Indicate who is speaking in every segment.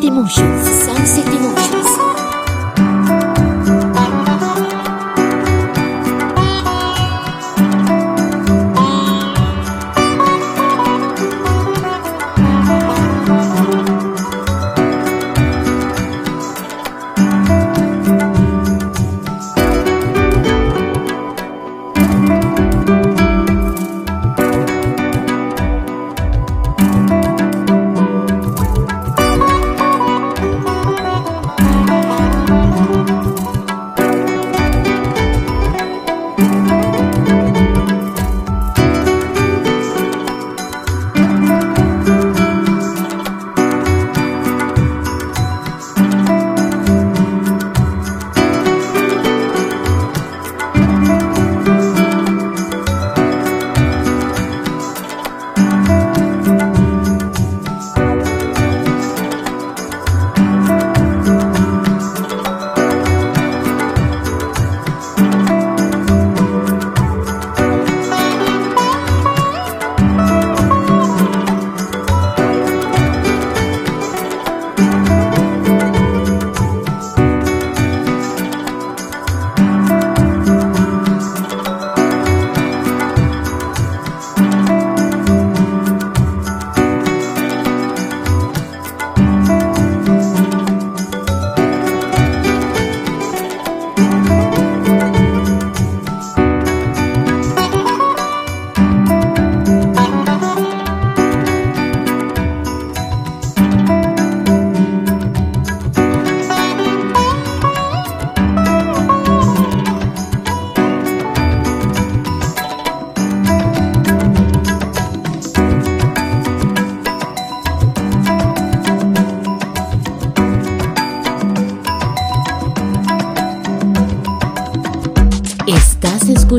Speaker 1: Sunset Emotions.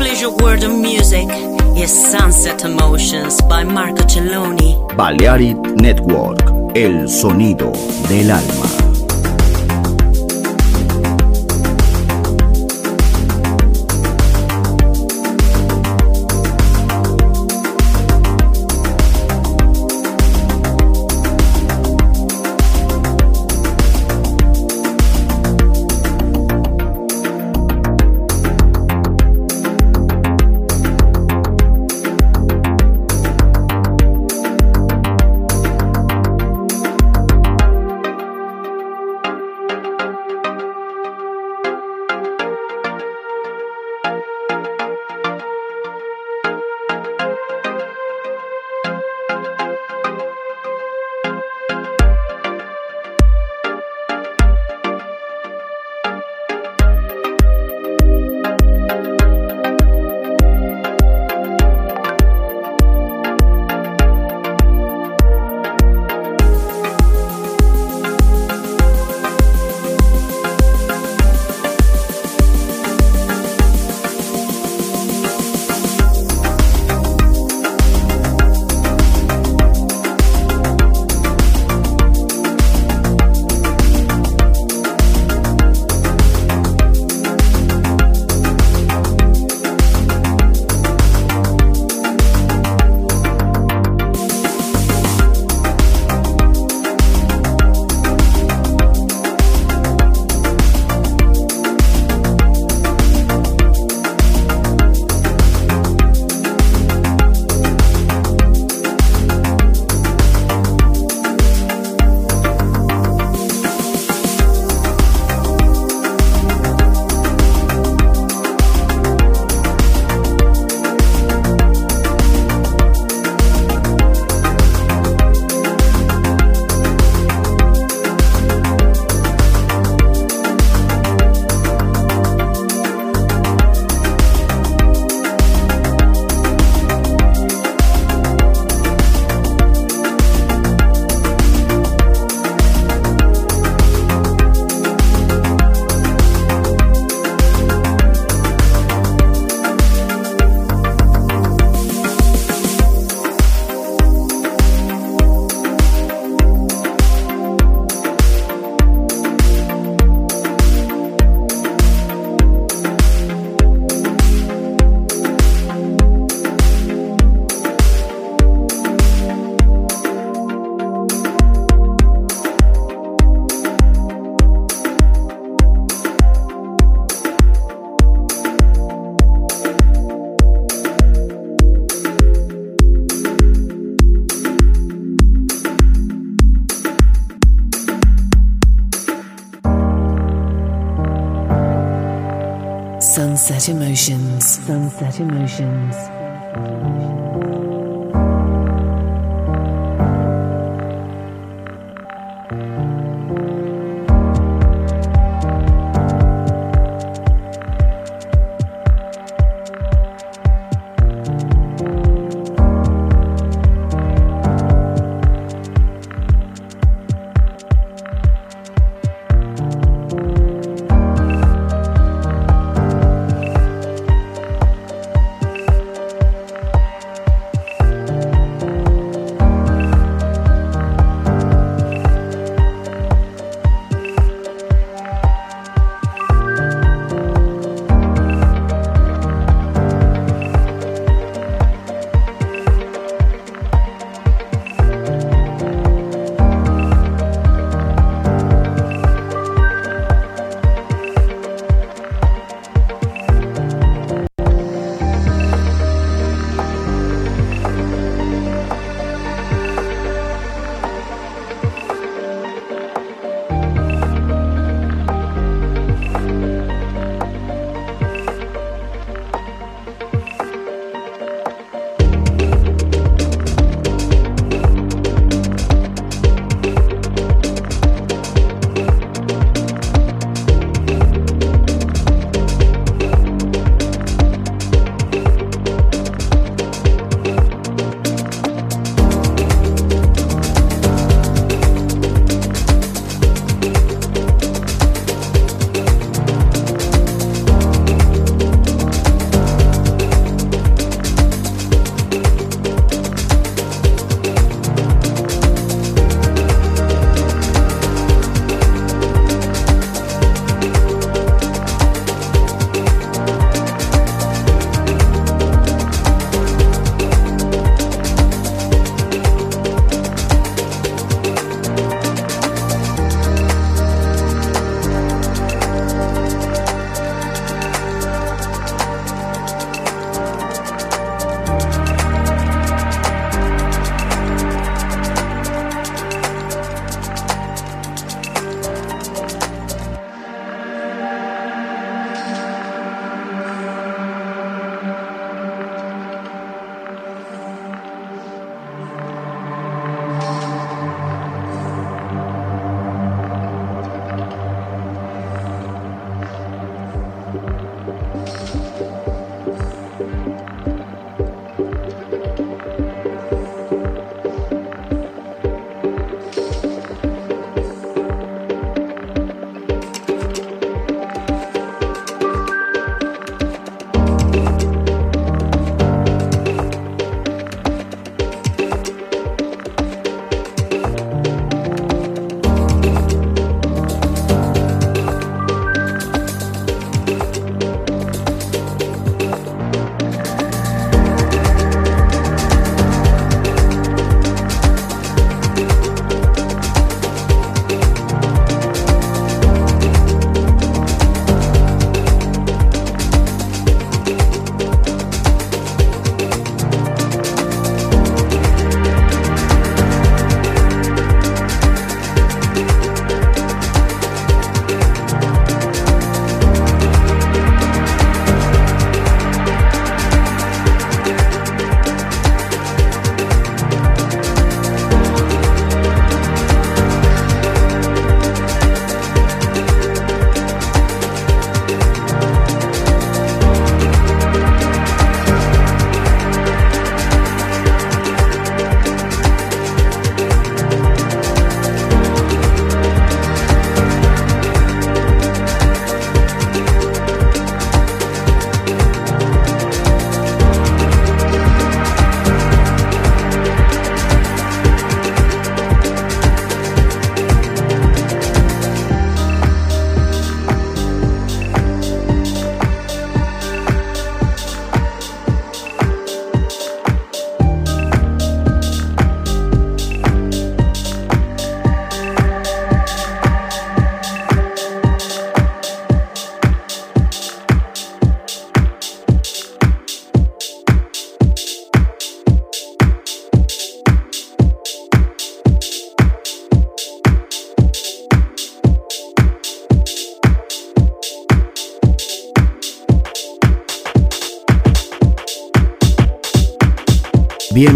Speaker 2: Pleasure word of music is Sunset Emotions by Marco Celloni.
Speaker 3: Balearic Network, el sonido del alma.
Speaker 1: Sunset Emotions.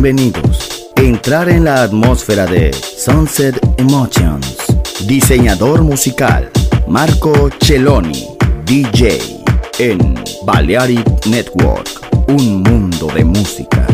Speaker 3: Bienvenidos. Entrar en la atmósfera de Sunset Emotions. Diseñador musical Marco Celloni, DJ en Balearic Network. Un mundo de música.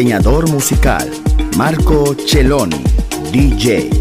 Speaker 3: Diseñador musical, Marco Celloni, DJ.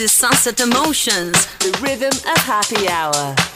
Speaker 2: Is Sunset Emotions,
Speaker 1: the rhythm of happy hour.